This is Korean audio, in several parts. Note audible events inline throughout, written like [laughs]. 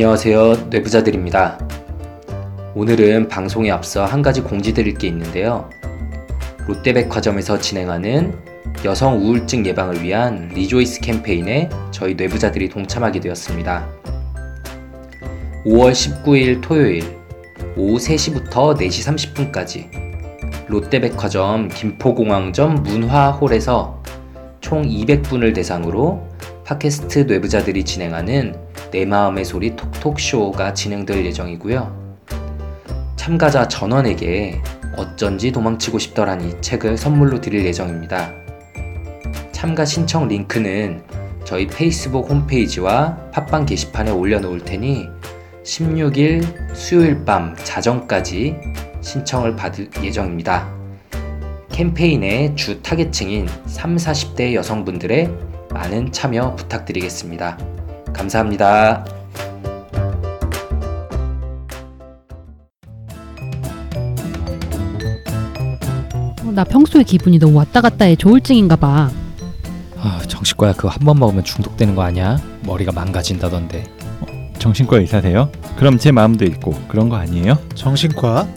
안녕하세요. 뇌부자들입니다. 오늘은 방송에 앞서 한 가지 공지드릴 게 있는데요. 롯데백화점에서 진행하는 여성 우울증 예방을 위한 Rejoice 캠페인에 저희 뇌부자들이 동참하게 되었습니다. 5월 19일 토요일 오후 3시부터 4시 30분까지 롯데백화점 김포공항점 문화홀에서 총 200분을 대상으로 팟캐스트 뇌부자들이 진행하는 내 마음의 소리 톡톡쇼가 진행될 예정이고요. 참가자 전원에게 어쩐지 도망치고 싶더라니 책을 선물로 드릴 예정입니다. 참가 신청 링크는 저희 페이스북 홈페이지와 팟빵 게시판에 올려놓을 테니 16일 수요일 밤 자정까지 신청을 받을 예정입니다. 캠페인의 주 타겟층인 3, 40대 여성분들의 많은 참여 부탁드리겠습니다. 감사합니다. 어, 나 평소에 기분이 너무 왔다 갔다 해 조울증인가 봐. 아, 정식과야 그거 한 번 먹으면 중독되는 거 아니야? 머리가 망가진다던데. 정신과 의사세요? 그럼 제 마음도 읽고 그런 거 아니에요? 정신과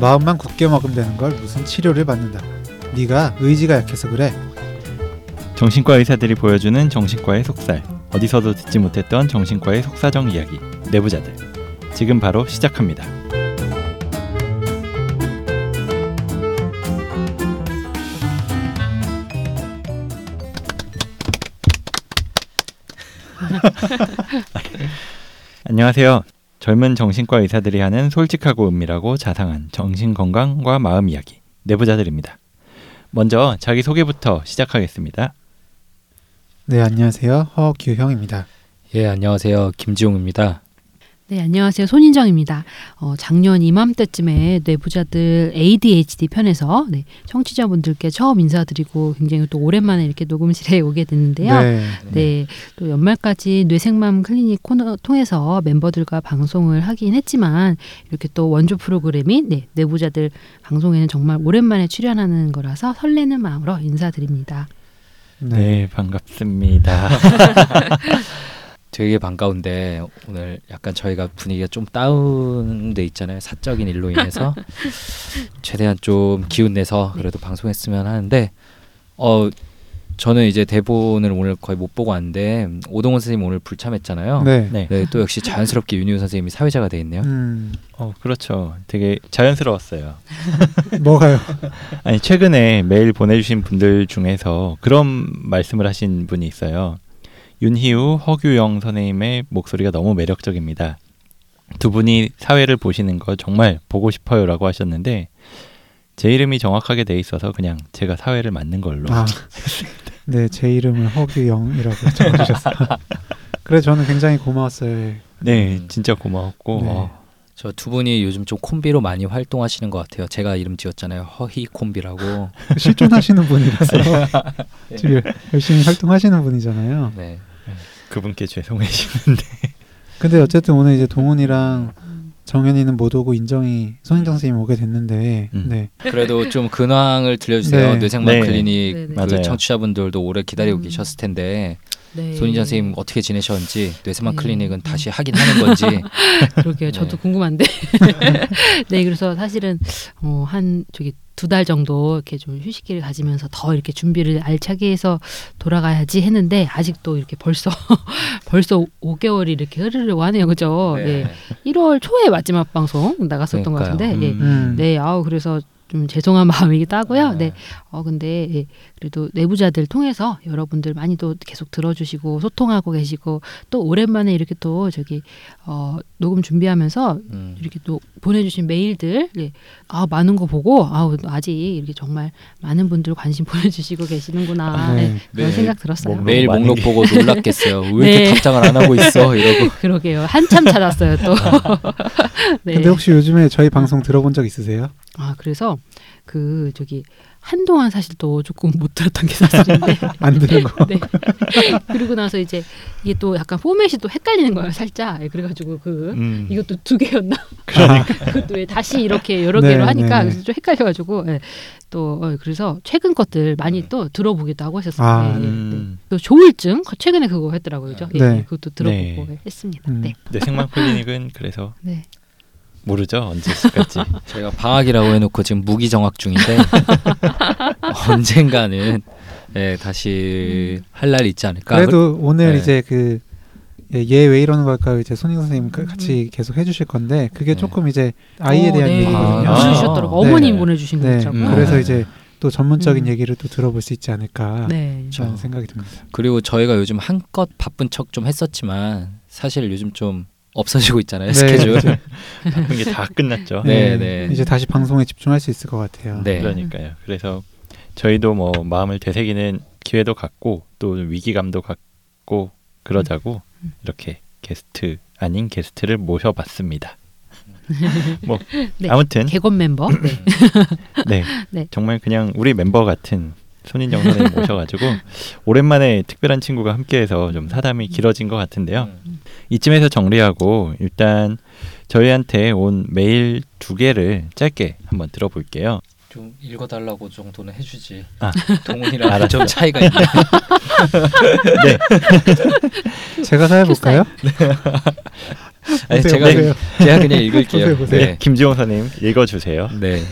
마음만 굳게 먹으면 되는 걸 무슨 치료를 받는다. 네가 의지가 약해서 그래. 정신과 의사들이 보여주는 정신과의 속살 어디서도 듣지 못했던 정신과의 속사정 이야기 내부자들 지금 바로 시작합니다. [laughs] 안녕하세요. 젊은 정신과 의사들이 하는 솔직하고 은밀하고 자상한 정신 건강과 마음 이야기 내부자들입니다. 먼저 자기 소개부터 시작하겠습니다. 네 안녕하세요 허규형입니다. 예, 안녕하세요. 김지용입니다. 네, 안녕하세요. 손인정입니다. 어, 작년 이맘때쯤에 뇌부자들 ADHD 편에서 네, 청취자분들께 처음 인사드리고 굉장히 또 오랜만에 이렇게 녹음실에 [laughs] 오게 됐는데요. 네. 네. 또 연말까지 뇌생맘 클리닉 코너 통해서 멤버들과 방송을 하긴 했지만 이렇게 또 원조 프로그램인 네, 뇌부자들 방송에는 정말 오랜만에 출연하는 거라서 설레는 마음으로 인사드립니다. 네, 반갑습니다. [laughs] 되게 반가운데 오늘 약간 저희가 분위기가 좀 다운돼 있잖아요. 사적인 일로 인해서 [laughs] 최대한 좀 기운 내서 그래도 방송했으면 하는데 어 저는 이제 대본을 오늘 거의 못 보고 왔는데 오동원 선생님 오늘 불참했잖아요. 네. 네. 네, 또 역시 자연스럽게 윤희우 선생님이 사회자가 돼 있네요. 음 어, 그렇죠. 되게 자연스러웠어요. [laughs] 뭐가요? [laughs] 아니 최근에 메일 보내주신 분들 중에서 그런 말씀을 하신 분이 있어요. 윤희우, 허규영 선생님의 목소리가 너무 매력적입니다. 두 분이 사회를 보시는 거 정말 보고 싶어요라고 하셨는데 제 이름이 정확하게 돼 있어서 그냥 제가 사회를 맡는 걸로. 아, [laughs] 네, 제 이름은 허규영이라고 [laughs] 적어주셨어요. 그래 저는 굉장히 고마웠어요. 네, 음. 진짜 고마웠고 네. 어, 저두 분이 요즘 좀 콤비로 많이 활동하시는 것 같아요. 제가 이름 지었잖아요. 허희 콤비라고. [laughs] 실존하시는 분이라서 [laughs] 네. 지금 열심히 활동하시는 분이잖아요. 네. 그분께 죄송해지는데 근데 어쨌든 오늘 이제 동훈이랑 정현이는 못 오고 인정이 손인정 선생님 오게 됐는데, 음. 네, 그래도 좀 근황을 들려주세요. 네. 뇌생맘 네. 클리닉 네, 네. 그 맞아요. 청취자분들도 오래 기다리고 음. 계셨을 텐데 네. 손인정 선생님 어떻게 지내셨는지 뇌생맘 네. 클리닉은 다시 하긴 하는 건지 [laughs] 그러게요. 저도 네. 궁금한데. [laughs] 네, 그래서 사실은 어, 한 저기 두 달 정도 이렇게 좀 휴식기를 가지면서 더 이렇게 준비를 알차게 해서 돌아가야지 했는데 아직도 이렇게 벌써 [laughs] 벌써 5개월이 이렇게 흐르려고 하네요. 그죠? 네. 1월 초에 마지막 방송 나갔었던 것 그러니까요. 같은데. 예. 음. 음, 네, 아우 그래서 좀 죄송한 [laughs] 마음이기도 하고요. 네. 네. 어 근데 예, 그래도 내부자들 통해서 여러분들 많이 또 계속 들어주시고 소통하고 계시고 또 오랜만에 이렇게 또 저기 어 녹음 준비하면서 음. 이렇게 또 보내주신 메일들 예, 아 많은 거 보고 아우 아직 이렇게 정말 많은 분들 관심 [laughs] 보내주시고 계시는구나 네. 네, 그런 네. 생각 들었어요. 뭐, 메일 많이- 목록 보고 놀랐겠어요. 왜 이렇게 네. 답장을 안 하고 있어? 이러고 [laughs] 그러게요. 한참 찾았어요 또. [laughs] 네. 근데 혹시 요즘에 저희 방송 들어본 적 있으세요? 아 그래서 그 저기 한동안 사실 또 조금 못 들었던 게 사실인데 [laughs] 안 되는 거. 네. 그리고 나서 이제 이게 또 약간 포맷이 또 헷갈리는 거예요, 살짝. 예, 그래가지고 그 음. 이것도 두 개였나? 그러니까. [laughs] 그것도 왜 다시 이렇게 여러 네, 개로 하니까 네. 그래서 좀 헷갈려가지고 예. 또 어, 그래서 최근 것들 많이 또 들어보기도 하고 했었어요. 아. 예, 예, 네. 음. 또 조울증 최근에 그거 했더라고요, 그죠? 예, 네. 예, 그것도 들어보고 네. 예, 했습니다. 음. 네, 네, 생방 클리닉은 그래서 네. 모르죠 언제 시작할지. [laughs] 저희가 방학이라고 해놓고 지금 무기 정학 중인데 [laughs] 언젠가는 예, 다시 할 날이 있지 않을까. 그래도 오늘 네. 이제 그 얘왜 이러는 걸까 이제 손희 선생님 그 같이 계속 해주실 건데 그게 네. 조금 이제 아이에 어, 대한 네. 얘기거든요. 아, 보내주셨더라고. 네. 어머님 보내주신 네, 거더라고요. 음. 그래서 이제 또 전문적인 음. 얘기를 또 들어볼 수 있지 않을까 네. 라는 생각이 듭니다. 그리고 저희가 요즘 한껏 바쁜 척 좀 했었지만 사실 요즘 좀 없어지고 있잖아요 네, 스케줄. 그렇죠. 바쁜 게 다 끝났죠. 네, 네. 이제 다시 방송에 집중할 수 있을 것 같아요. 네. 그러니까요. 그래서 저희도 뭐 마음을 되새기는 기회도 갖고 또 위기감도 갖고 그러자고 음. 이렇게 게스트 아닌 게스트를 모셔봤습니다. [laughs] 뭐 네. 아무튼 개건 멤버. 네. [laughs] 네. 네. 정말 그냥 우리 멤버 같은 손인정 선생님 [laughs] 모셔가지고 오랜만에 특별한 친구가 함께해서 좀 사담이 길어진 것 같은데요. 음. 이쯤에서 정리하고 일단 저희한테 온 메일 두 개를 짧게 한번 들어볼게요. 좀 읽어달라고 정도는 해주지. 아. 동훈이랑 알았어. 좀 차이가 있네. [laughs] [laughs] 제가 사해볼까요? 아니, 보세요, 제가 보세요. 제가 그냥 읽을게요. 보세요, 보세요. 네. 김지용 선생님 읽어주세요. 네.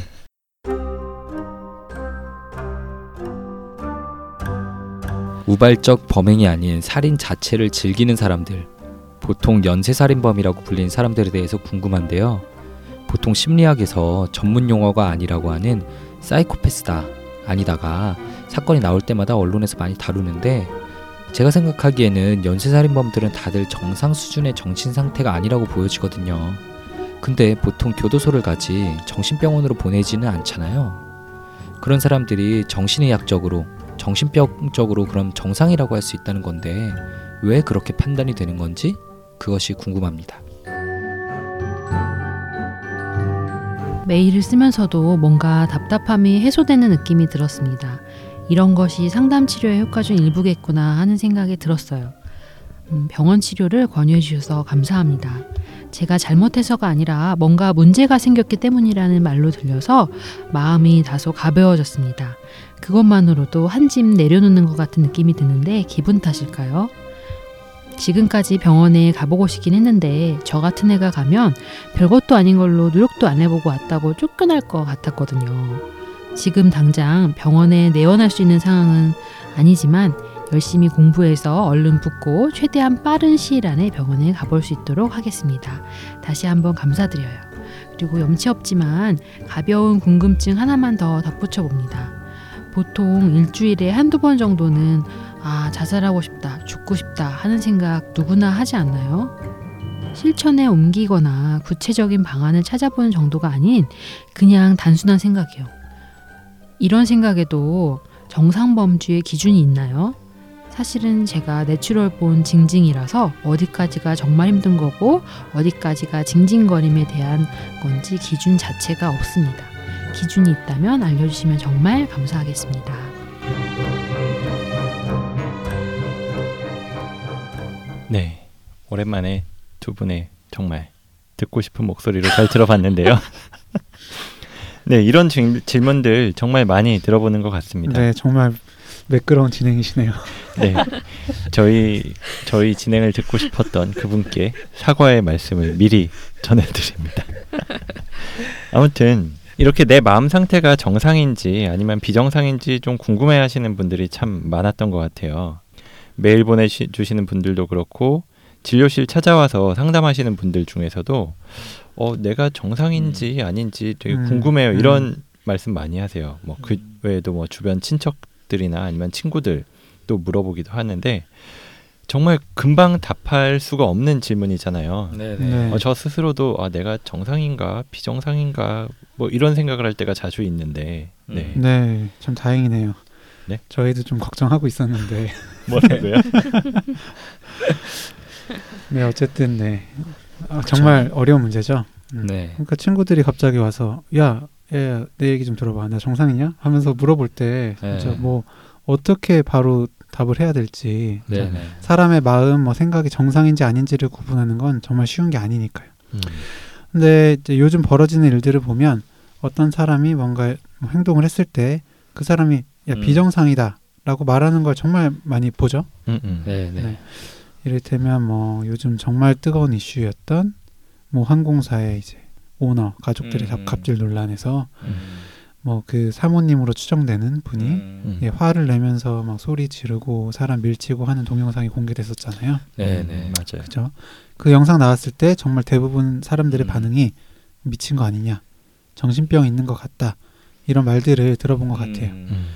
우발적 범행이 아닌 살인 자체를 즐기는 사람들, 보통 연쇄살인범이라고 불리는 사람들에 대해서 궁금한데요. 보통 심리학에서 전문 용어가 아니라고 하는 사이코패스다 아니다가 사건이 나올 때마다 언론에서 많이 다루는데 제가 생각하기에는 연쇄살인범들은 다들 정상 수준의 정신 상태가 아니라고 보여지거든요. 근데 보통 교도소를 가지 정신병원으로 보내지는 않잖아요. 그런 사람들이 정신의학적으로 정신병적으로 그럼 정상이라고 할 수 있다는 건데 왜 그렇게 판단이 되는 건지 그것이 궁금합니다. 메일을 쓰면서도 뭔가 답답함이 해소되는 느낌이 들었습니다. 이런 것이 상담 치료의 효과 중 일부겠구나 하는 생각이 들었어요. 음, 병원 치료를 권유해 주셔서 감사합니다. 제가 잘못해서가 아니라 뭔가 문제가 생겼기 때문이라는 말로 들려서 마음이 다소 가벼워졌습니다. 그것만으로도 한 짐 내려놓는 것 같은 느낌이 드는데 기분 탓일까요? 지금까지 병원에 가보고 싶긴 했는데 저 같은 애가 가면 별것도 아닌 걸로 노력도 안 해보고 왔다고 쫓겨날 것 같았거든요. 지금 당장 병원에 내원할 수 있는 상황은 아니지만 열심히 공부해서 얼른 붙고 최대한 빠른 시일 안에 병원에 가볼 수 있도록 하겠습니다. 다시 한번 감사드려요. 그리고 염치 없지만 가벼운 궁금증 하나만 더 덧붙여 봅니다. 보통 일주일에 한두 번 정도는 아, 자살하고 싶다, 죽고 싶다 하는 생각 누구나 하지 않나요? 실천에 옮기거나 구체적인 방안을 찾아보는 정도가 아닌 그냥 단순한 생각이요. 이런 생각에도 정상 범주의 기준이 있나요? 사실은 제가 natural born 징징이라서 어디까지가 정말 힘든 거고 어디까지가 징징거림에 대한 건지 기준 자체가 없습니다. 기준이 있다면 알려주시면 정말 감사하겠습니다. 네, 오랜만에 두 분의 정말 듣고 싶은 목소리로 잘 들어봤는데요. [laughs] 네, 이런 질, 질문들 정말 많이 들어보는 것 같습니다. 네, 정말 매끄러운 진행이시네요. 네, 저희 저희 진행을 듣고 싶었던 그분께 사과의 말씀을 미리 전해드립니다. 아무튼 이렇게 내 마음 상태가 정상인지 아니면 비정상인지 좀 궁금해하시는 분들이 참 많았던 것 같아요. 메일 보내주시는 분들도 그렇고 진료실 찾아와서 상담하시는 분들 중에서도 어 내가 정상인지 아닌지 되게 음, 궁금해요 음. 이런 말씀 많이 하세요. 뭐 그 외에도 뭐 주변 친척 들이나 아니면 친구들 또 물어보기도 하는데 정말 금방 답할 수가 없는 질문이잖아요. 네네. 네. 어, 저 스스로도 아 내가 정상인가 비정상인가 뭐 이런 생각을 할 때가 자주 있는데 네 음. 네, 참 다행이네요. 네? 저희도 좀 걱정하고 있었는데, [laughs] 뭐라고요? [laughs] 네 어쨌든 네 아, 정말 어려운 문제죠. 음. 네. 그러니까 친구들이 갑자기 와서 야 예, 내 얘기 좀 들어봐. 나 정상이냐? 하면서 물어볼 때 네. 진짜 뭐 어떻게 바로 답을 해야 될지 네, 네. 사람의 마음, 뭐 생각이 정상인지 아닌지를 구분하는 건 정말 쉬운 게 아니니까요. 음. 근데 이제 요즘 벌어지는 일들을 보면 어떤 사람이 뭔가 뭐 행동을 했을 때 그 사람이 야 음. 비정상이다라고 말하는 걸 정말 많이 보죠. 음, 음. 네, 네. 네. 이를테면 뭐 요즘 정말 뜨거운 이슈였던 뭐 항공사의 이제 오너 가족들의 음. 갑질 논란에서 음. 뭐그 사모님으로 추정되는 분이 음. 예, 화를 내면서 막 소리 지르고 사람 밀치고 하는 동영상이 공개됐었잖아요. 네, 음, 네. 맞아요. 그죠? 그 영상 나왔을 때 정말 대부분 사람들의 음. 반응이 미친 거 아니냐, 정신병 있는 것 같다 이런 말들을 들어본 것 같아요. 음. 음.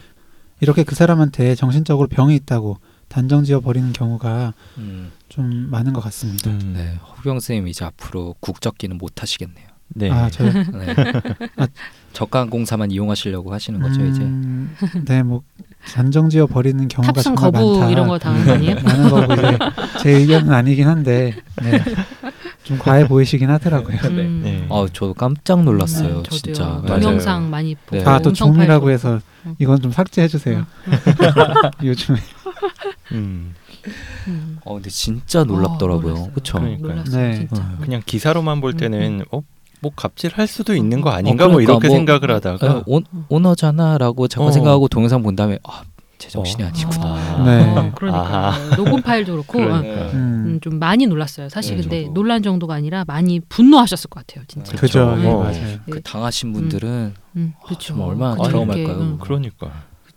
이렇게 그 사람한테 정신적으로 병이 있다고 단정지어 버리는 경우가 음. 좀 많은 것 같습니다. 음. 네, 허경 선생님 이제 앞으로 국적기는 못 하시겠네요. 네. 아 저요? 네. 저가 항공사만 이용하시려고 하시는 거죠 이제. 음, 네, 뭐 단정지어 버리는 경우가 탑승 정말 거부 많다. 이런 거 당한 거 아니에요? 많은 거고 이제 제 의견은 아니긴 한데 네. 좀 과해 보이시긴 하더라고요. 네. 음. 네. 아, 저도 깜짝 놀랐어요, 네, 저도요. 진짜. 동영상 많이 보고 네. 아또 종이라고. 해서 음. 이건 좀 삭제해 주세요. [laughs] 요즘에 음. 음. 어, 근데 진짜 놀랍더라고요. 놀랐어요. 그렇죠. 네. 진짜. 어, 그냥 기사로만 볼 음, 때는 어, 뭐 갑질할 수도 있는 거 아닌가 어, 뭐 그러니까 이렇게 뭐, 생각을 하다가 어, 오, 오너잖아라고 잠깐 어. 생각하고 동영상 본 다음에 아, 제 정신이 어. 아니구나. 아. 네. 어, 그러니까. 녹음 파일도 그렇고 그러니까. 어, 음, 음, 좀 많이 놀랐어요. 사실 네, 근데 저도. 논란 정도가 아니라 많이 분노하셨을 것 같아요, 진짜. 그죠, 그렇죠. 예, 어. 맞아요. 그 당하신 분들은 음, 그렇죠. 정말 얼마나 그냥 트라우마일까요? 이렇게, 음, 그러니까.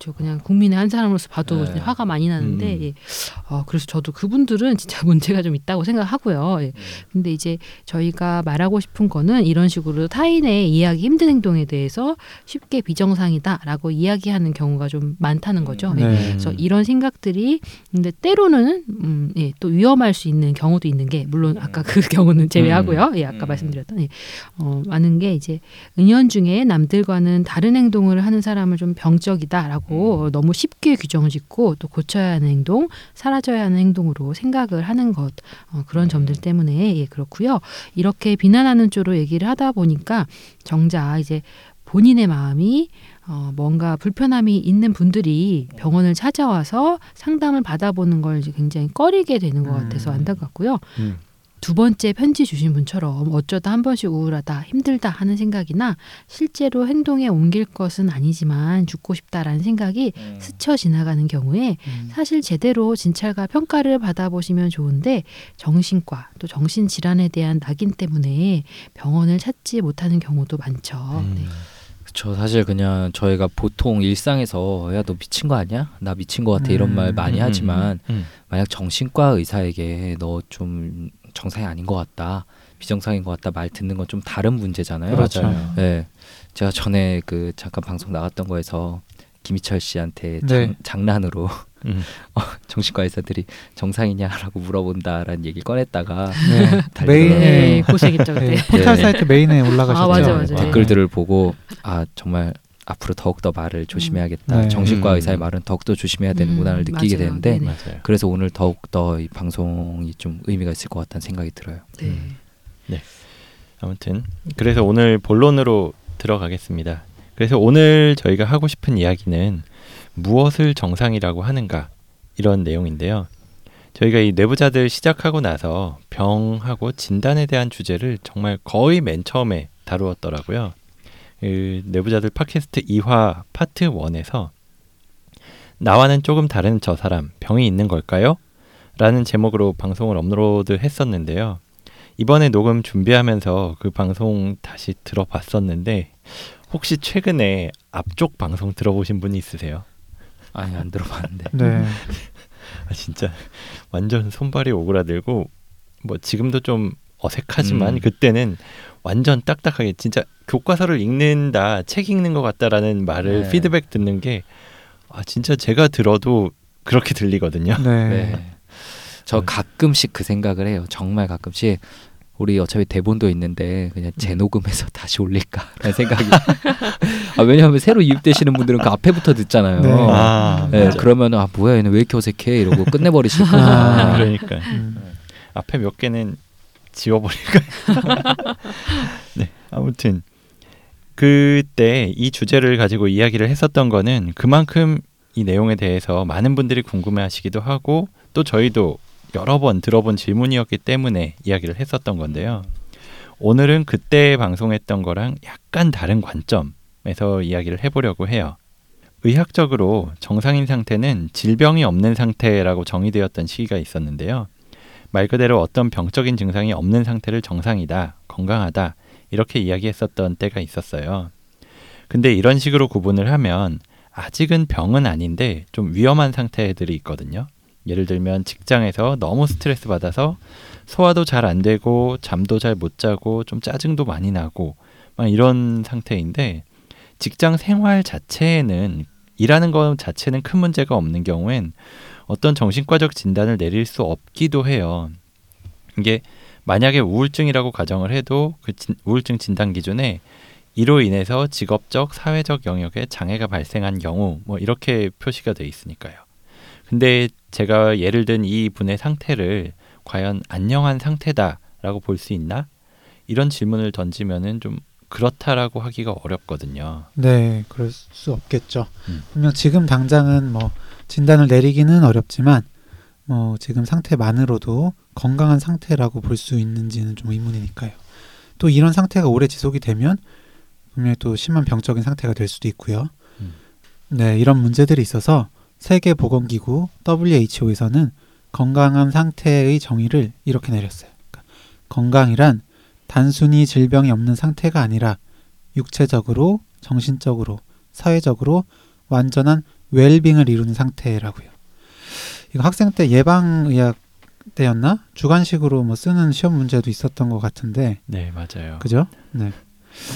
그렇죠. 그냥 국민의 한 사람으로서 봐도 네. 화가 많이 나는데 음. 예. 어, 그래서 저도 그분들은 진짜 [laughs] 문제가 좀 있다고 생각하고요. 예. 근데 이제 저희가 말하고 싶은 거는 이런 식으로 타인의 이해하기 힘든 행동에 대해서 쉽게 비정상이다라고 이야기하는 경우가 좀 많다는 거죠. 예. 네. 그래서 이런 생각들이 근데 때로는 음, 예, 또 위험할 수 있는 경우도 있는 게 물론 아까 그 경우는 제외하고요. 예, 아까 음. 말씀드렸던 예, 어, 많은 게 이제 은연중에 남들과는 다른 행동을 하는 사람을 좀 병적이다라고 어, 너무 쉽게 규정을 짓고 또 고쳐야 하는 행동, 사라져야 하는 행동으로 생각을 하는 것 어, 그런 점들 때문에 예, 그렇고요. 이렇게 비난하는 쪽으로 얘기를 하다 보니까 정작 이제 본인의 마음이 어, 뭔가 불편함이 있는 분들이 병원을 찾아와서 상담을 받아보는 걸 이제 굉장히 꺼리게 되는 것 같아서 음. 안타깝고요. 음. 두 번째 편지 주신 분처럼 어쩌다 한 번씩 우울하다, 힘들다 하는 생각이나 실제로 행동에 옮길 것은 아니지만 죽고 싶다라는 생각이 음. 스쳐 지나가는 경우에 음. 사실 제대로 진찰과 평가를 받아보시면 좋은데 정신과 또 정신질환에 대한 낙인 때문에 병원을 찾지 못하는 경우도 많죠. 음. 네. 저 사실 그냥 저희가 보통 일상에서 야 너 미친 거 아니야? 나 미친 거 같아 이런 음, 말 많이 음, 음, 하지만 음. 만약 정신과 의사에게 너좀 정상이 아닌 것 같다 비정상인 것 같다 말 듣는 건 좀 다른 문제잖아요. 그렇죠. 맞아요. 네, 제가 전에 그 잠깐 방송 나갔던 거에서 김희철 씨한테 네. 장, 장난으로 음. [laughs] 어, 정신과 의사들이 정상이냐라고 물어본다라는 얘기를 꺼냈다가 네. 메인에 네, 고생했죠 그때. 네, 포털 네. 사이트 메인에 올라가셨죠. 아, 맞아, 맞아. 댓글들을 보고 아 정말 앞으로 더욱더 말을 조심해야겠다. 네. 정신과 음. 의사의 말은 더욱더 조심해야 되는구나를 음, 느끼게 맞아요. 되는데 네네. 그래서 오늘 더욱더 이 방송이 좀 의미가 있을 것 같다는 생각이 들어요. 네. 아무튼 그래서 오늘 본론으로 들어가겠습니다. 그래서 오늘 저희가 하고 싶은 이야기는 무엇을 정상이라고 하는가 이런 내용인데요. 저희가 이 뇌부자들 시작하고 나서 병하고 진단에 대한 주제를 정말 거의 맨 처음에 다루었더라고요. 그 뇌부자들 팟캐스트 2화 파트 1에서 나와는 조금 다른 저 사람 병이 있는 걸까요? 라는 제목으로 방송을 업로드 했었는데요. 이번에 녹음 준비하면서 그 방송 다시 들어봤었는데 혹시 최근에 앞쪽 방송 들어보신 분이 있으세요? 아니 안 들어봤는데. 네. [laughs] 아 진짜 완전 손발이 오그라들고 뭐 지금도 좀 어색하지만 음. 그때는 완전 딱딱하게 진짜 교과서를 읽는다 책 읽는 것 같다라는 말을 네. 피드백 듣는 게 아 진짜 제가 들어도 그렇게 들리거든요. 네. [laughs] 네. 저 가끔씩 그 생각을 해요. 정말 가끔씩 우리 어차피 대본도 있는데 그냥 재녹음해서 [laughs] 다시 올릴까라는 생각이. [laughs] 아, 왜냐하면 새로 이입되시는 분들은 그 앞에부터 듣잖아요. 네. 아, 네. 그러면 아 뭐야 얘는 왜 이렇게 어색해 이러고 끝내버리실 거야. 아. 그러니까 음. 앞에 몇 개는 지워버릴까. [laughs] 네, 아무튼 그때 이 주제를 가지고 이야기를 했었던 거는 그만큼 이 내용에 대해서 많은 분들이 궁금해하시기도 하고 또 저희도 여러 번 들어본 질문이었기 때문에 이야기를 했었던 건데요. 오늘은 그때 방송했던 거랑 약간 다른 관점에서 이야기를 해보려고 해요. 의학적으로 정상인 상태는 질병이 없는 상태라고 정의되었던 시기가 있었는데요. 말 그대로 어떤 병적인 증상이 없는 상태를 정상이다, 건강하다, 이렇게 이야기했었던 때가 있었어요. 근데 이런 식으로 구분을 하면 아직은 병은 아닌데 좀 위험한 상태들이 있거든요. 예를 들면 직장에서 너무 스트레스 받아서 소화도 잘 안 되고 잠도 잘 못 자고 좀 짜증도 많이 나고 막 이런 상태인데 직장 생활 자체에는 일하는 것 자체는 큰 문제가 없는 경우엔 어떤 정신과적 진단을 내릴 수 없기도 해요. 이게 만약에 우울증이라고 가정을 해도 그 진, 우울증 진단 기준에 이로 인해서 직업적, 사회적 영역에 장애가 발생한 경우 뭐 이렇게 표시가 돼 있으니까요. 근데 제가 예를 든 이 분의 상태를 과연 안녕한 상태다라고 볼 수 있나? 이런 질문을 던지면은 좀 그렇다라고 하기가 어렵거든요. 네, 그럴 수 없겠죠. 음. 분명 지금 당장은 뭐 진단을 내리기는 어렵지만 뭐 지금 상태만으로도 건강한 상태라고 볼 수 있는지는 좀 의문이니까요. 또 이런 상태가 오래 지속이 되면 분명히 또 심한 병적인 상태가 될 수도 있고요. 음. 네, 이런 문제들이 있어서 세계보건기구 WHO에서는 건강한 상태의 정의를 이렇게 내렸어요. 그러니까 건강이란 단순히 질병이 없는 상태가 아니라 육체적으로, 정신적으로, 사회적으로 완전한 웰빙을 이루는 상태라고요. 이거 학생 때 예방의학 때였나 주관식으로 뭐 쓰는 시험 문제도 있었던 것 같은데 네, 맞아요. 그죠? 네.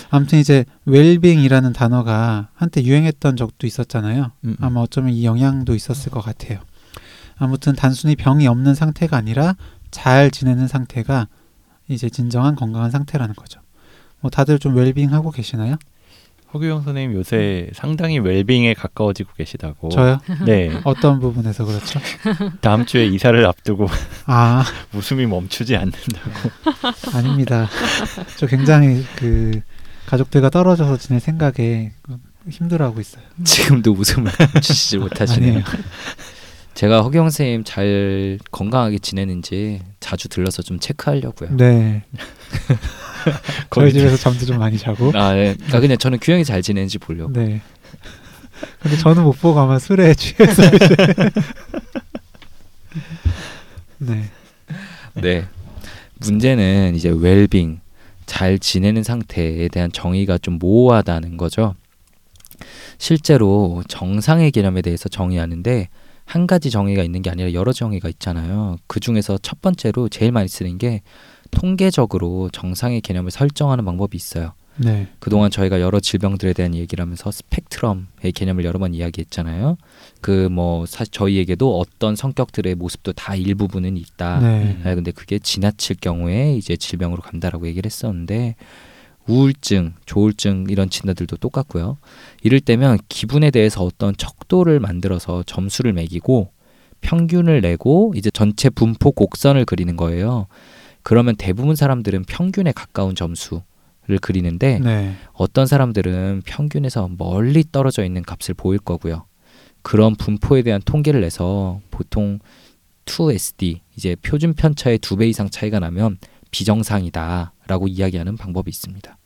아무튼 이제 웰빙이라는 단어가 한때 유행했던 적도 있었잖아요. 음, 음. 아마 어쩌면 이 영향도 있었을 것 같아요. 아무튼 단순히 병이 없는 상태가 아니라 잘 지내는 상태가 이제 진정한 건강한 상태라는 거죠. 뭐 다들 좀 웰빙 하고 계시나요? 허규영 선생님 요새 상당히 웰빙에 가까워지고 계시다고. 저요? 네, 어떤 부분에서 그렇죠? 다음 주에 이사를 앞두고 아 [laughs] 웃음이 멈추지 않는다고. 아닙니다. 저 굉장히 그 가족들과 떨어져서 지낼 생각에 힘들어하고 있어요. 지금도 웃음을 주시지 못하시네요. 아니에요. 제가 허경 선생님 잘 건강하게 지내는지 자주 들러서 좀 체크하려고요. 네. [laughs] 저희 집에서 잠도 좀 많이 자고. 아, 예. 그러니까 그냥 저는 규영이 잘 지내는지 보려고. 네. 근데 저는 못 보고 아마 술에 [laughs] 취해서 이제. [laughs] 네. 네. 문제는 이제 웰빙, 잘 지내는 상태에 대한 정의가 좀 모호하다는 거죠. 실제로 정상의 개념에 대해서 정의하는데 한 가지 정의가 있는 게 아니라 여러 정의가 있잖아요. 그 중에서 첫 번째로 제일 많이 쓰는 게 통계적으로 정상의 개념을 설정하는 방법이 있어요. 네. 그동안 저희가 여러 질병들에 대한 얘기를 하면서 스펙트럼의 개념을 여러 번 이야기했잖아요. 그 뭐 사실 저희에게도 어떤 성격들의 모습도 다 일부분은 있다. 네. 아, 근데 그게 지나칠 경우에 이제 질병으로 간다라고 얘기를 했었는데 우울증, 조울증 이런 진단들도 똑같고요. 이럴 때면 기분에 대해서 어떤 척도를 만들어서 점수를 매기고 평균을 내고 이제 전체 분포 곡선을 그리는 거예요. 그러면 대부분 사람들은 평균에 가까운 점수 를 그리는데 네. 어떤 사람들은 평균에서 멀리 떨어져 있는 값을 보일 거고요. 그런 분포에 대한 통계를 내서 보통 2SD 이제 표준 편차의 두 배 이상 차이가 나면 비정상이다라고 이야기하는 방법이 있습니다.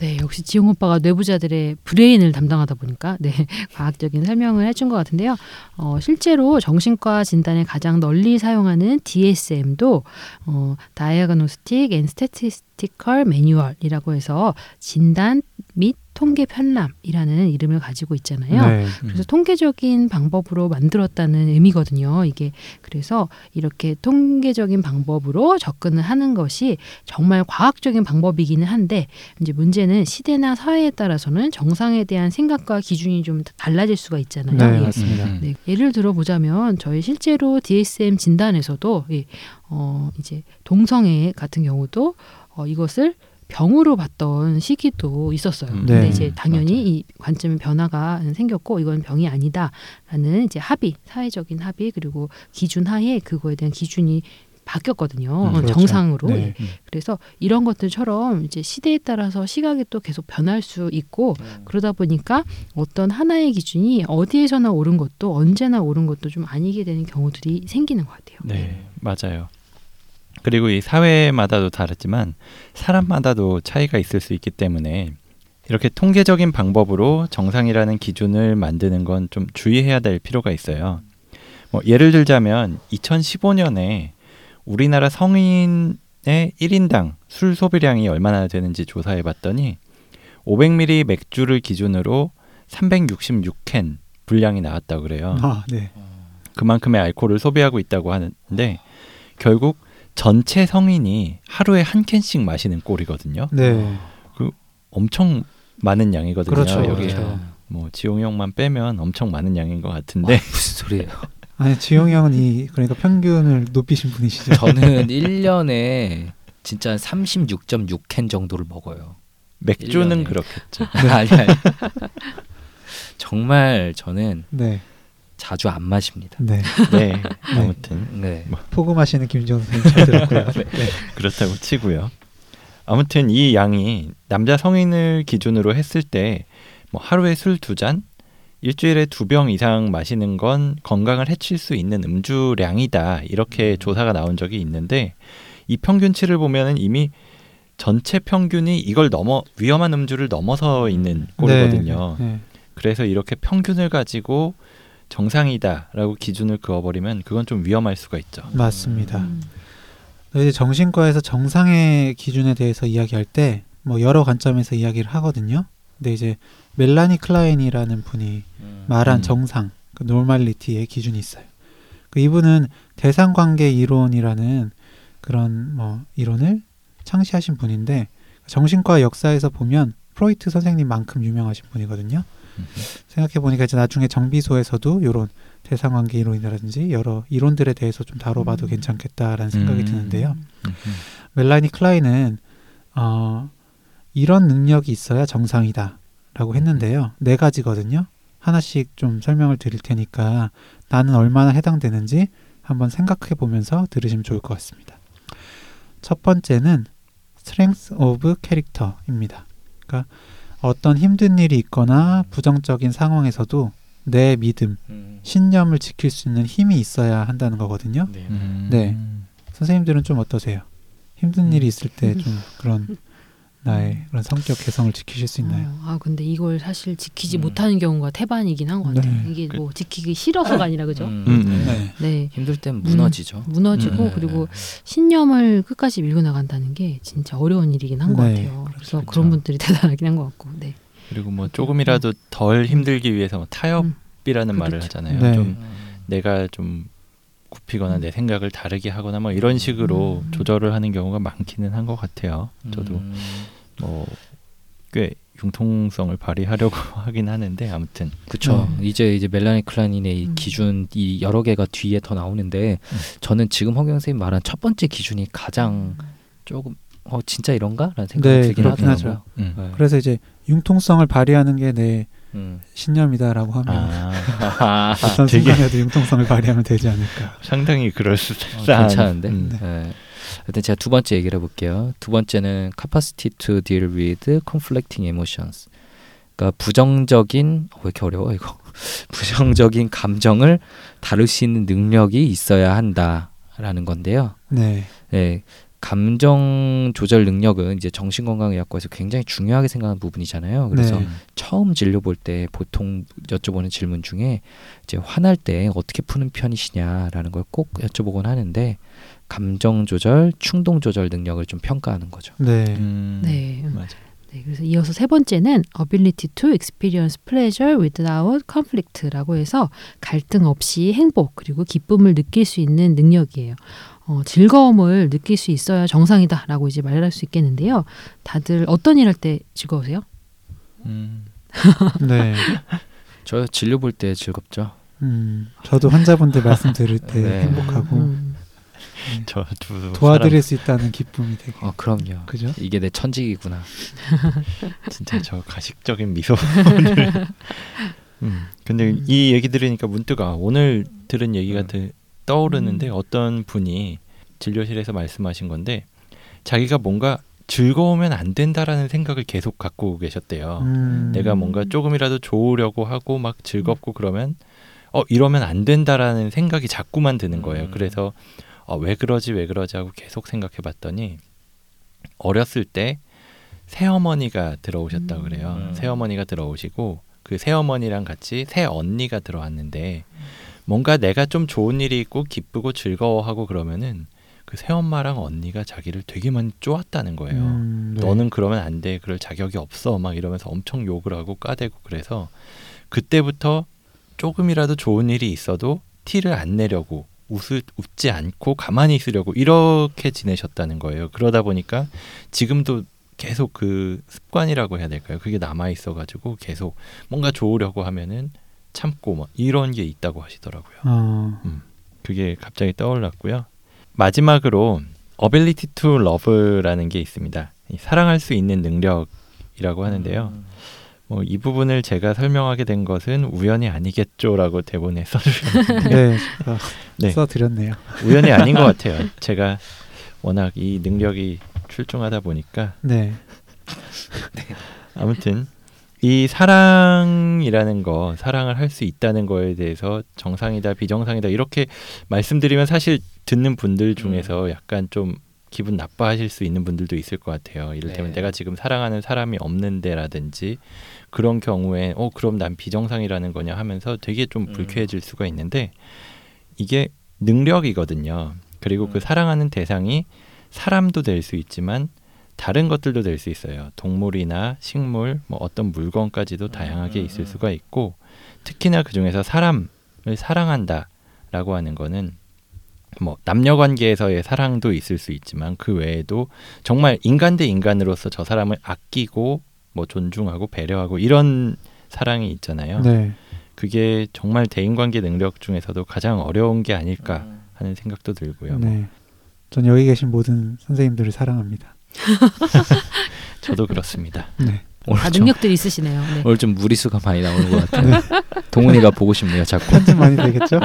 네, 역시 지용 오빠가 뇌부자들의 브레인을 담당하다 보니까 네 [laughs] 과학적인 설명을 해준 것 같은데요. 어, 실제로 정신과 진단에 가장 널리 사용하는 DSM도 어, Diagnostic and Statistical Manual이라고 해서 진단 및 통계 편람이라는 이름을 가지고 있잖아요. 네. 그래서 통계적인 방법으로 만들었다는 의미거든요. 이게 그래서 이렇게 통계적인 방법으로 접근을 하는 것이 정말 과학적인 방법이기는 한데 이제 문제는 시대나 사회에 따라서는 정상에 대한 생각과 기준이 좀 달라질 수가 있잖아요. 네, 예. 맞습니다. 음. 네, 예를 들어 보자면 저희 실제로 DSM 진단에서도 예, 어, 이제 동성애 같은 경우도 어, 이것을 병으로 봤던 시기도 있었어요. 음. 근데 네, 이제 당연히 맞아요. 이 관점의 변화가 생겼고 이건 병이 아니다라는 이제 합의, 사회적인 합의 그리고 기준 하에 그거에 대한 기준이 바뀌었거든요. 음, 그렇죠. 정상으로. 네. 예. 그래서 이런 것들처럼 이제 시대에 따라서 시각이 또 계속 변할 수 있고 그러다 보니까 어떤 하나의 기준이 어디에서나 옳은 것도 언제나 옳은 것도 좀 아니게 되는 경우들이 생기는 것 같아요. 네, 맞아요. 그리고 이 사회마다도 다르지만 사람마다도 차이가 있을 수 있기 때문에 이렇게 통계적인 방법으로 정상이라는 기준을 만드는 건 좀 주의해야 될 필요가 있어요. 뭐 예를 들자면 2015년에 우리나라 성인의 1인당 술 소비량이 얼마나 되는지 조사해 봤더니 500ml 맥주를 기준으로 366캔 분량이 나왔다고 그래요. 아, 네. 그만큼의 알코올을 소비하고 있다고 하는데 결국 전체 성인이 하루에 한 캔씩 마시는 꼴이거든요. 네. 엄청 많은 양이거든요. 그렇죠, 여기 그렇죠. 뭐 지용이 형만 빼면 엄청 많은 양인 것 네. 같은데 무슨 소리예요? [laughs] 아니 지용이 형은 이 그러니까 평균을 높이신 분이시죠. 저는 [laughs] 1년에 진짜 36.6캔 정도를 먹어요. 맥주는 일년에. 그렇겠죠. [laughs] 아니 아니. 정말 저는 네. 자주 안 마십니다. 네. [laughs] 네, [laughs] 아무튼 네. 포금하시는 김지원 선생님 잘 들었고요. [laughs] 네. 그렇다고 치고요. 아무튼 이 양이 남자 성인을 기준으로 했을 때 뭐 하루에 술 두 잔, 일주일에 두 병 이상 마시는 건 건강을 해칠 수 있는 음주량이다. 이렇게 조사가 나온 적이 있는데 이 평균치를 보면은 이미 전체 평균이 이걸 넘어 위험한 음주를 넘어서 있는 꼴이거든요. 네. 네. 그래서 이렇게 평균을 가지고 정상이다라고 기준을 그어버리면 그건 좀 위험할 수가 있죠. 맞습니다. 음. 이제 정신과에서 정상의 기준에 대해서 이야기할 때 뭐 여러 관점에서 이야기를 하거든요. 근데 이제 멜라니 클라인이라는 분이 말한 음. 정상, 그 normality의 기준이 있어요. 그 이분은 대상 관계 이론이라는 그런 뭐 이론을 창시하신 분인데 정신과 역사에서 보면 프로이트 선생님만큼 유명하신 분이거든요. 음. 생각해 보니까 이제 나중에 정비소에서도 이런 대상관계 이론 이라든지 여러 이론들에 대해서 좀 다뤄봐도 음. 괜찮겠다라는 생각이 음. 드는데요. 음, 음. 멜라니 클라인은 어, 이런 능력이 있어야 정상이다라고 했는데요. 네 가지거든요. 하나씩 좀 설명을 드릴 테니까 나는 얼마나 해당되는지 한번 생각해 보면서 들으시면 좋을 것 같습니다. 첫 번째는 strength of character입니다. 그러니까 어떤 힘든 일이 있거나 부정적인 상황에서도 내 믿음, 음. 신념을 지킬 수 있는 힘이 있어야 한다는 거거든요. 네. 음. 네. 선생님들은 좀 어떠세요? 힘든 음. 일이 있을 때 좀 그런 [laughs] 나의 그런 성격 개성을 지키실 수 있나요? 어, 아 근데 이걸 사실 지키지 음. 못하는 경우가 태반이긴 한 것 같아요. 네. 이게 뭐 지키기 싫어서가 아니라 그죠? 음. 음, 음. 네. 네. 힘들 땐 무너지죠. 무너지고 음. 그리고 신념을 끝까지 밀고 나간다는 게 진짜 어려운 일이긴 한것 네, 같아요. 그래서 그렇죠. 그런 분들이 대단하긴 한 것 같고. 네. 그리고 뭐 조금이라도 덜 힘들기 위해서 뭐 타협이라는 음. 말을 그렇죠. 하잖아요. 네. 좀 음. 내가 좀 굽히거나 내 생각을 다르게 하거나 뭐 이런 식으로 음. 조절을 하는 경우가 많기는 한 것 같아요. 저도 음. 뭐꽤 융통성을 발휘하려고 [laughs] 하긴 하는데 아무튼 그쵸. 음. 이제 이제 멜라니 클라인의 이 음. 기준 이 여러 개가 뒤에 더 나오는데 음. 저는 지금 허경 선생님 말한 첫 번째 기준이 가장 조금 어 진짜 이런가라는 생각이 네, 들긴 하더라고요. 음. 네. 그래서 이제 융통성을 발휘하는 게 내 음. 신념이다라고 하면 아, [laughs] 어떤 되게- 순간에도 융통성을 발휘하면 되지 않을까. 상당히 그럴 어, 수 괜찮은데. 음. 네. 네. 일단 제가 두 번째 얘기를 해볼게요. 두 번째는 capacity to deal with conflicting emotions. 그러니까 부정적인 어, 왜 이렇게 어려워 이거 [laughs] 부정적인 감정을 다룰 수 있는 능력이 있어야 한다라는 건데요. 네. 네, 감정 조절 능력은 이제 정신건강의학과에서 굉장히 중요하게 생각하는 부분이잖아요. 그래서 네. 처음 진료 볼 때 보통 여쭤보는 질문 중에 이제 화날 때 어떻게 푸는 편이시냐라는 걸 꼭 여쭤보곤 하는데 감정 조절, 충동 조절 능력을 좀 평가하는 거죠. 네. 음, 네. 맞아. 네. 그래서 이어서 세 번째는 ability to experience pleasure without conflict라고 해서 갈등 없이 행복 그리고 기쁨을 느낄 수 있는 능력이에요. 어, 즐거움을 느낄 수 있어야 정상이다라고 이제 말할 수 있겠는데요. 다들 어떤 일 할 때 즐거우세요? 음, [laughs] 네. 저 진료 볼 때 즐겁죠. 음, 저도 환자분들 말씀 들을 때 네. 행복하고 음, 저두 도와드릴 수 있다는 기쁨이 되게. 어, 그럼요. 그죠? 이게 내 천직이구나. 사람, [laughs] 진짜 저 가식적인 미소. [laughs] 음, 근데 음. 이 얘기 들으니까 문득 아, 오늘 들은 얘기가 음. 드- 떠오르는데 음. 어떤 분이 진료실에서 말씀하신 건데 자기가 뭔가 즐거우면 안 된다라는 생각을 계속 갖고 계셨대요. 음. 내가 뭔가 조금이라도 좋으려고 하고 막 즐겁고 그러면 어 이러면 안 된다라는 생각이 자꾸만 드는 거예요. 음. 그래서 어, 왜 그러지 왜 그러지 하고 계속 생각해봤더니 어렸을 때 새어머니가 들어오셨다고 음. 그래요. 음. 새어머니가 들어오시고 그 새어머니랑 같이 새 언니가 들어왔는데 뭔가 내가 좀 좋은 일이 있고 기쁘고 즐거워하고 그러면은 그 새엄마랑 언니가 자기를 되게 많이 쪼았다는 거예요. 음, 네. 너는 그러면 안 돼. 그럴 자격이 없어. 막 이러면서 엄청 욕을 하고 까대고 그래서 그때부터 조금이라도 좋은 일이 있어도 티를 안 내려고 웃을, 웃지 않고 가만히 있으려고 이렇게 지내셨다는 거예요. 그러다 보니까 지금도 계속 그 습관이라고 해야 될까요? 그게 남아 있어 가지고 계속 뭔가 좋으려고 하면은 참고 뭐 이런 게 있다고 하시더라고요. 어, 그게 갑자기 떠올랐고요. 마지막으로 ability to love라는 게 있습니다. 이 사랑할 수 있는 능력이라고 하는데요. 음. 뭐 이 부분을 제가 설명하게 된 것은 우연이 아니겠죠라고 대본에 써주셨는데 네, 네. 써드렸네요. 우연이 아닌 것 같아요. 제가 워낙 이 능력이 출중하다 보니까 네, 아무튼 이 사랑이라는 거, 사랑을 할 수 있다는 거에 대해서 정상이다, 비정상이다 이렇게 말씀드리면 사실 듣는 분들 중에서 약간 좀 기분 나빠하실 수 있는 분들도 있을 것 같아요. 이를테면 네. 내가 지금 사랑하는 사람이 없는데라든지 그런 경우에 어 그럼 난 비정상이라는 거냐 하면서 되게 좀 음. 불쾌해질 수가 있는데 이게 능력이거든요. 그리고 그 음. 사랑하는 대상이 사람도 될 수 있지만 다른 것들도 될 수 있어요. 동물이나 식물, 뭐 어떤 물건까지도 다양하게 음, 있을 음. 수가 있고 특히나 그 중에서 사람을 사랑한다라고 하는 거는 뭐 남녀 관계에서의 사랑도 있을 수 있지만 그 외에도 정말 인간 대 인간으로서 저 사람을 아끼고 뭐 존중하고 배려하고 이런 사랑이 있잖아요. 네, 그게 정말 대인 관계 능력 중에서도 가장 어려운 게 아닐까 음. 하는 생각도 들고요. 네. 전 여기 계신 모든 선생님들을 사랑합니다. [laughs] 저도 그렇습니다. 네, 오늘 다 좀, 능력들이 있으시네요. 네. 오늘 좀 무리수가 많이 나오는 것 같아요. 동훈이가 보고 싶네요, 자꾸. 편집 많이 되겠죠?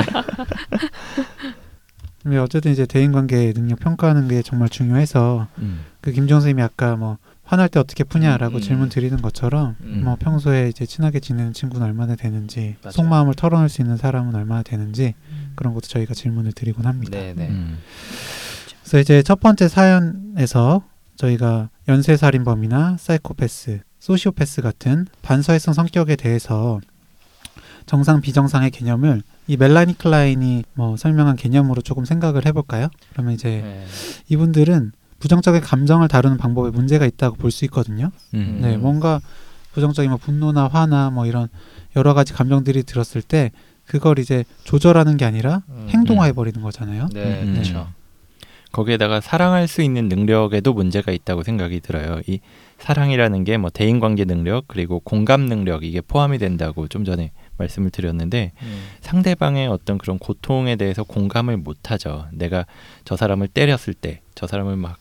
네, [laughs] 어쨌든 이제 대인 관계 능력 평가하는 게 정말 중요해서 음. 그 김정 선생님이 아까 뭐 화날 때 어떻게 푸냐라고 음, 음. 질문 드리는 것처럼 음. 뭐 평소에 이제 친하게 지내는 친구는 얼마나 되는지 맞아요. 속마음을 털어낼 수 있는 사람은 얼마나 되는지 음. 그런 것도 저희가 질문을 드리곤 합니다. 네, 네. 음. 그래서 이제 첫 번째 사연에서 저희가 연쇄살인범이나 사이코패스, 소시오패스 같은 반사회성 성격에 대해서 정상 비정상의 개념을 이 멜라니 클라인이 뭐 설명한 개념으로 조금 생각을 해볼까요? 그러면 이제 네. 이분들은 부정적인 감정을 다루는 방법에 문제가 있다고 볼 수 있거든요. 음. 네, 음. 뭔가 부정적인 뭐 분노나 화나 뭐 이런 여러 가지 감정들이 들었을 때 그걸 이제 조절하는 게 아니라 음. 행동화해 버리는 거잖아요. 네, 음. 그렇죠. 거기에다가 사랑할 수 있는 능력에도 문제가 있다고 생각이 들어요. 이 사랑이라는 게 뭐 대인 관계 능력 그리고 공감 능력 이게 포함이 된다고 좀 전에 말씀을 드렸는데 음. 상대방의 어떤 그런 고통에 대해서 공감을 못 하죠. 내가 저 사람을 때렸을 때, 저 사람을 막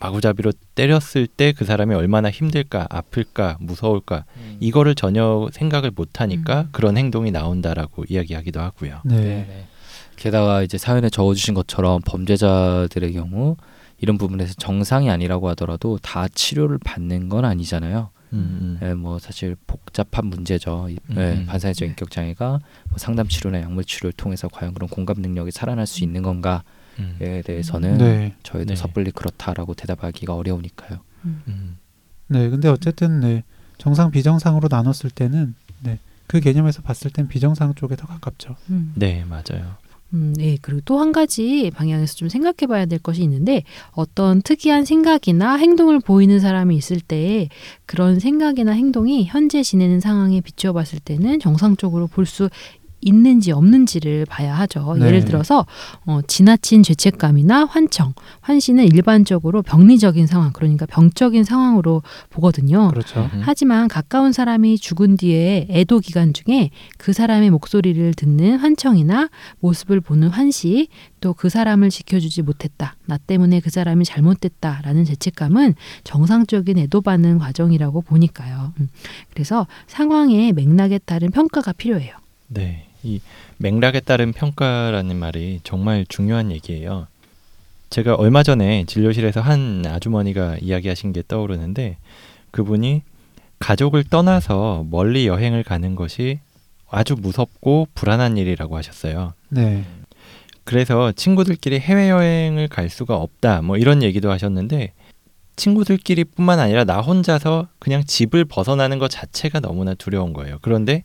마구잡이로 때렸을 때 그 사람이 얼마나 힘들까, 아플까, 무서울까 음. 이거를 전혀 생각을 못 하니까 음. 그런 행동이 나온다라고 이야기하기도 하고요. 네. 네, 네. 게다가 이제 사연에 적어주신 것처럼 범죄자들의 경우 이런 부분에서 정상이 아니라고 하더라도 다 치료를 받는 건 아니잖아요. 음, 음. 예, 뭐 사실 복잡한 문제죠. 이- 음, 예, 음. 반사회적 네. 인격 장애가 뭐 상담 치료나 약물 치료를 통해서 과연 그런 공감 능력이 살아날 수 있는 건가에 음. 대해서는 네. 저희도 네. 섣불리 그렇다라고 대답하기가 어려우니까요. 음. 네, 근데 어쨌든 네, 정상 비정상으로 나눴을 때는 네, 그 개념에서 봤을 땐 비정상 쪽에 더 가깝죠. 음. 네, 맞아요. 음, 네. 그리고 또 한 가지 방향에서 좀 생각해 봐야 될 것이 있는데 어떤 특이한 생각이나 행동을 보이는 사람이 있을 때 그런 생각이나 행동이 현재 지내는 상황에 비추어 봤을 때는 정상적으로 볼 수 있는지 없는지를 봐야 하죠. 네. 예를 들어서 어, 지나친 죄책감이나 환청, 환시는 일반적으로 병리적인 상황, 그러니까 병적인 상황으로 보거든요. 그렇죠. 음. 하지만 가까운 사람이 죽은 뒤에 애도 기간 중에 그 사람의 목소리를 듣는 환청이나 모습을 보는 환시, 또 그 사람을 지켜주지 못했다, 나 때문에 그 사람이 잘못됐다라는 죄책감은 정상적인 애도 받는 과정이라고 보니까요. 음. 그래서 상황의 맥락에 따른 평가가 필요해요. 네, 이 맥락에 따른 평가라는 말이 정말 중요한 얘기예요. 제가 얼마 전에 진료실에서 한 아주머니가 이야기하신 게 떠오르는데 그분이 가족을 떠나서 멀리 여행을 가는 것이 아주 무섭고 불안한 일이라고 하셨어요. 네. 그래서 친구들끼리 해외여행을 갈 수가 없다. 뭐 이런 얘기도 하셨는데 친구들끼리뿐만 아니라 나 혼자서 그냥 집을 벗어나는 것 자체가 너무나 두려운 거예요. 그런데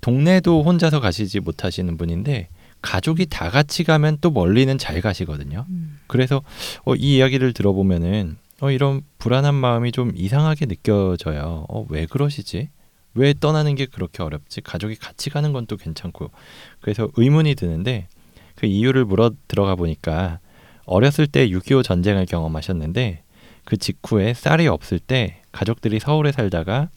동네도 혼자서 가시지 못하시는 분인데 가족이 다 같이 가면 또 멀리는 잘 가시거든요. 음. 그래서 어, 이 이야기를 들어보면은 어, 이런 불안한 마음이 좀 이상하게 느껴져요. 어, 왜 그러시지? 왜 떠나는 게 그렇게 어렵지? 가족이 같이 가는 건 또 괜찮고. 그래서 의문이 드는데 그 이유를 물어 들어가 보니까 어렸을 때 6.25 전쟁을 경험하셨는데 그 직후에 쌀이 없을 때 가족들이 서울에 살다가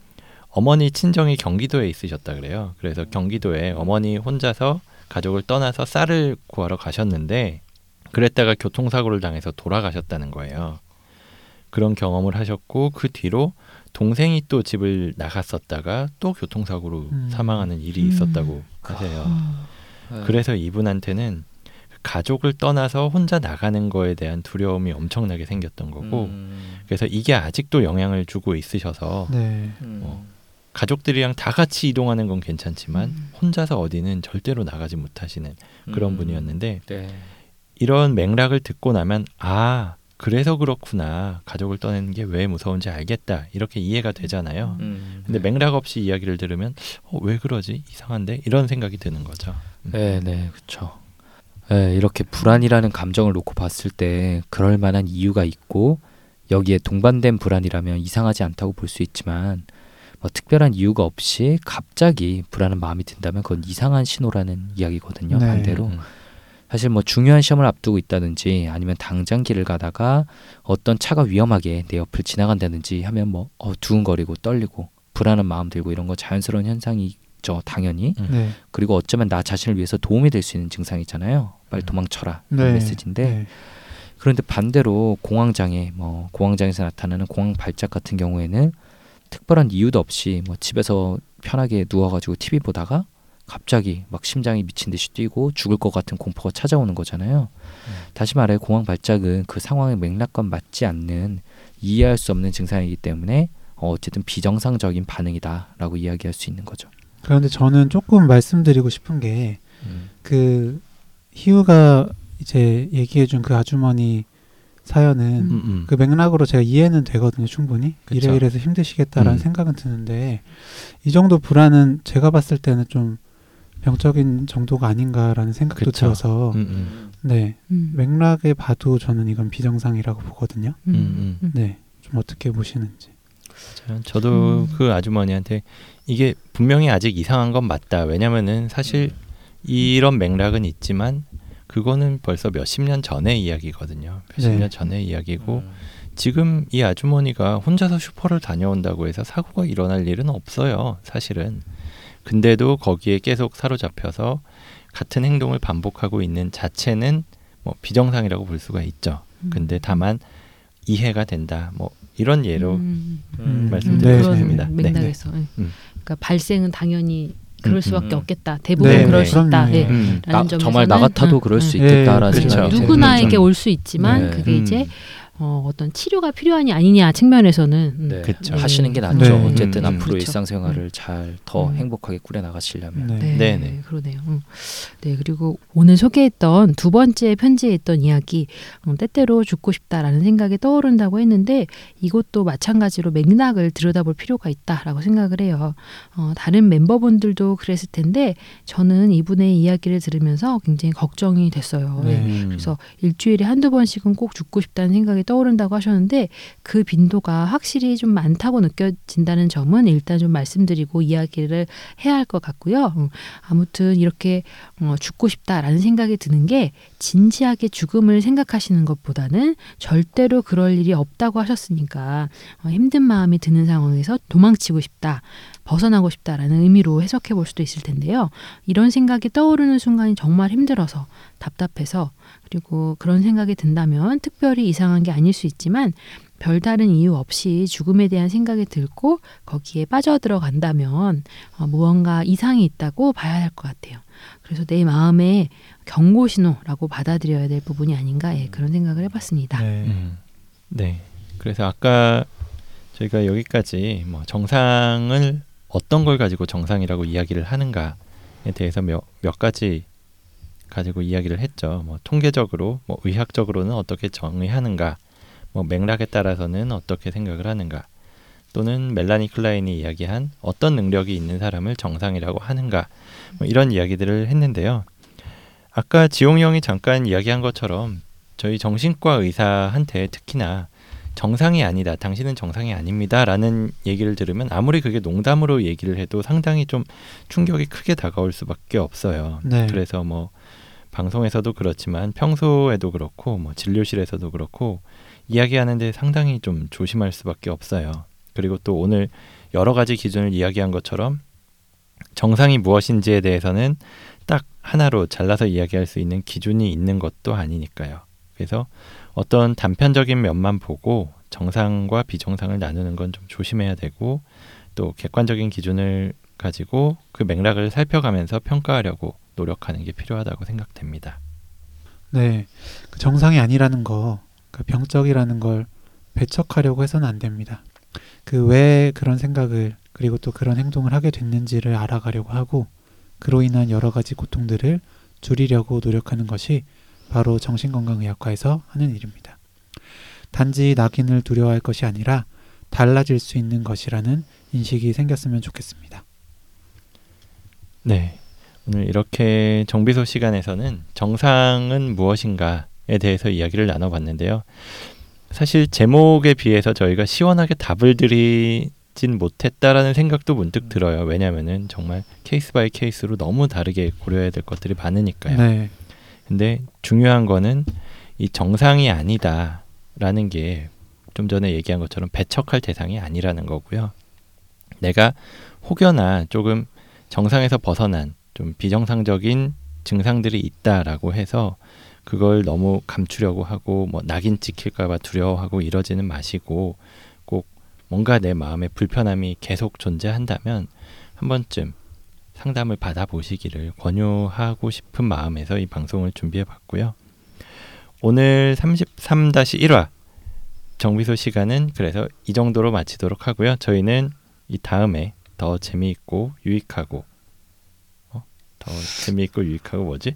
어머니 친정이 경기도에 있으셨다 그래요. 그래서 경기도에 어머니 혼자서 가족을 떠나서 쌀을 구하러 가셨는데 그랬다가 교통사고를 당해서 돌아가셨다는 거예요. 그런 경험을 하셨고 그 뒤로 동생이 또 집을 나갔었다가 또 교통사고로 음. 사망하는 일이 음. 있었다고 하세요. 어. 네. 그래서 이분한테는 가족을 떠나서 혼자 나가는 거에 대한 두려움이 엄청나게 생겼던 거고 음. 그래서 이게 아직도 영향을 주고 있으셔서 네. 음. 어. 가족들이랑 다 같이 이동하는 건 괜찮지만 음. 혼자서 어디는 절대로 나가지 못하시는 그런 음. 분이었는데 네. 이런 맥락을 듣고 나면 아 그래서 그렇구나 가족을 떠나는 게 왜 무서운지 알겠다 이렇게 이해가 되잖아요. 음. 근데 맥락 없이 이야기를 들으면 어, 왜 그러지 이상한데 이런 생각이 드는 거죠. 음. 네, 네, 그렇죠. 네, 이렇게 불안이라는 감정을 놓고 봤을 때 그럴 만한 이유가 있고 여기에 동반된 불안이라면 이상하지 않다고 볼 수 있지만 뭐 특별한 이유가 없이 갑자기 불안한 마음이 든다면 그건 이상한 신호라는 이야기거든요. 네. 반대로 음. 사실 뭐 중요한 시험을 앞두고 있다든지 아니면 당장 길을 가다가 어떤 차가 위험하게 내 옆을 지나간다든지 하면 뭐 어, 두근거리고 떨리고 불안한 마음 들고 이런 거 자연스러운 현상이죠, 당연히. 네. 그리고 어쩌면 나 자신을 위해서 도움이 될 수 있는 증상이잖아요. 빨리 음. 도망쳐라 네. 이런 메시지인데 네. 그런데 반대로 공황장애, 뭐 공황장애에서 나타나는 공황 발작 같은 경우에는 특별한 이유도 없이 뭐 집에서 편하게 누워가지고 TV 보다가 갑자기 막 심장이 미친 듯이 뛰고 죽을 것 같은 공포가 찾아오는 거잖아요. 다시 말해 공황 발작은 그 상황의 맥락과 맞지 않는 이해할 수 없는 증상이기 때문에 어, 어쨌든 비정상적인 반응이다라고 이야기할 수 있는 거죠. 그런데 저는 조금 말씀드리고 싶은 게 음. 그 희우가 이제 얘기해준 그 아주머니 사연은 음, 음. 그 맥락으로 제가 이해는 되거든요, 충분히. 그쵸. 이래 이래서 힘드시겠다라는 음. 생각은 드는데 이 정도 불안은 제가 봤을 때는 좀 병적인 정도가 아닌가라는 생각도 그쵸. 들어서 음, 음. 네 음. 맥락에 봐도 저는 이건 비정상이라고 보거든요. 음. 음, 음. 네, 좀 어떻게 보시는지. 저도 음. 그 아주머니한테 이게 분명히 아직 이상한 건 맞다. 왜냐면은 사실 이런 맥락은 있지만 그거는 벌써 몇십 년 전의 이야기거든요. 몇십 네. 년 전의 이야기고 음. 지금 이 아주머니가 혼자서 슈퍼를 다녀온다고 해서 사고가 일어날 일은 없어요. 사실은. 근데도 거기에 계속 사로잡혀서 같은 행동을 반복하고 있는 자체는 뭐 비정상이라고 볼 수가 있죠. 근데 다만 이해가 된다. 뭐 이런 예로 음. 음. 말씀드리고 네, 싶습니다. 네. 맥락에서 예. 음. 그러니까 발생은 당연히 그럴 음, 수밖에 음. 없겠다. 대부분 네, 그럴 네. 수 있다. 예. 음. 나, 라는 점에서는 정말 나 같아도 그럴 수 응, 있겠다라는. 생각이 그렇죠. 드는 누구나에게. 올 수 있지만 네. 그게 음. 이제 어, 어떤 치료가 필요하니 아니냐 측면에서는 음. 네. 그쵸. 하시는 게 낫죠. 네. 어쨌든 음, 앞으로 그렇죠. 일상생활을 잘 더 음. 행복하게 꾸려 나가시려면. 네. 네, 네네. 그러네요. 음. 네, 그리고 오늘 소개했던 두 번째 편지에 있던 이야기, 음, 때때로 죽고 싶다라는 생각이 떠오른다고 했는데 이것도 마찬가지로 맥락을 들여다볼 필요가 있다라고 생각을 해요. 어, 다른 멤버분들도 그랬을 텐데 저는 이분의 이야기를 들으면서 굉장히 걱정이 됐어요. 네. 음. 그래서 일주일에 한두 번씩은 꼭 죽고 싶다는 생각이 떠오른다고 하셨는데 그 빈도가 확실히 좀 많다고 느껴진다는 점은 일단 좀 말씀드리고 이야기를 해야 할 것 같고요. 음, 아무튼 이렇게 어, 죽고 싶다라는 생각이 드는 게 진지하게 죽음을 생각하시는 것보다는 절대로 그럴 일이 없다고 하셨으니까 어, 힘든 마음이 드는 상황에서 도망치고 싶다, 벗어나고 싶다라는 의미로 해석해 볼 수도 있을 텐데요. 이런 생각이 떠오르는 순간이 정말 힘들어서 답답해서 그리고 그런 생각이 든다면 특별히 이상한 게 아닐 수 있지만 별다른 이유 없이 죽음에 대한 생각이 들고 거기에 빠져들어간다면 어, 무언가 이상이 있다고 봐야 할 것 같아요. 그래서 내 마음의 경고 신호라고 받아들여야 될 부분이 아닌가 예, 그런 생각을 해봤습니다. 네. 음, 네. 그래서 아까 저희가 여기까지 뭐 정상을 어떤 걸 가지고 정상이라고 이야기를 하는가에 대해서 몇, 몇 가지 가지고 이야기를 했죠. 뭐 통계적으로, 뭐 의학적으로는 어떻게 정의하는가, 뭐 맥락에 따라서는 어떻게 생각을 하는가, 또는 멜라니 클라인이 이야기한 어떤 능력이 있는 사람을 정상이라고 하는가, 뭐 이런 이야기들을 했는데요. 아까 지용 형이 잠깐 이야기한 것처럼 저희 정신과 의사한테 특히나 정상이 아니다, 당신은 정상이 아닙니다라는 얘기를 들으면 아무리 그게 농담으로 얘기를 해도 상당히 좀 충격이 크게 다가올 수밖에 없어요. 네. 그래서 뭐 방송에서도 그렇지만 평소에도 그렇고 뭐 진료실에서도 그렇고 이야기하는데 상당히 좀 조심할 수밖에 없어요. 그리고 또 오늘 여러 가지 기준을 이야기한 것처럼 정상이 무엇인지에 대해서는 딱 하나로 잘라서 이야기할 수 있는 기준이 있는 것도 아니니까요. 그래서 어떤 단편적인 면만 보고 정상과 비정상을 나누는 건 좀 조심해야 되고 또 객관적인 기준을 가지고 그 맥락을 살펴가면서 평가하려고 노력하는 게 필요하다고 생각됩니다. 네. 그 정상이 아니라는 거, 그 병적이라는 걸 배척하려고 해서는 안 됩니다. 그 왜 그런 생각을 그리고 또 그런 행동을 하게 됐는지를 알아가려고 하고 그로 인한 여러 가지 고통들을 줄이려고 노력하는 것이 바로 정신건강의학과에서 하는 일입니다. 단지 낙인을 두려워할 것이 아니라 달라질 수 있는 것이라는 인식이 생겼으면 좋겠습니다. 네. 오늘 이렇게 정비소 시간에서는 정상은 무엇인가에 대해서 이야기를 나눠봤는데요. 사실 제목에 비해서 저희가 시원하게 답을 드리진 못했다라는 생각도 문득 들어요. 왜냐하면은 정말 case by case로 너무 다르게 고려해야 될 것들이 많으니까요. 네. 근데 중요한 거는 이 정상이 아니다라는 게 좀 전에 얘기한 것처럼 배척할 대상이 아니라는 거고요. 내가 혹여나 조금 정상에서 벗어난 좀 비정상적인 증상들이 있다라고 해서 그걸 너무 감추려고 하고 뭐 낙인 찍힐까봐 두려워하고 이러지는 마시고 꼭 뭔가 내 마음에 불편함이 계속 존재한다면 한 번쯤 상담을 받아보시기를 권유하고 싶은 마음에서 이 방송을 준비해 봤고요. 오늘 33-1화 정비소 시간은 그래서 이 정도로 마치도록 하고요. 저희는 이 다음에 더 재미있고 유익하고 어? 더 재미있고 유익하고 뭐지?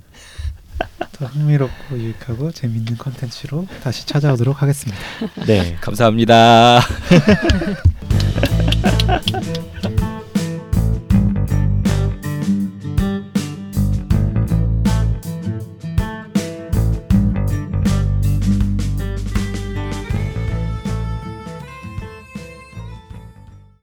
더 흥미롭고 유익하고 재밌는 컨텐츠로 다시 찾아오도록 하겠습니다. 네, [laughs] 감사합니다. [laughs]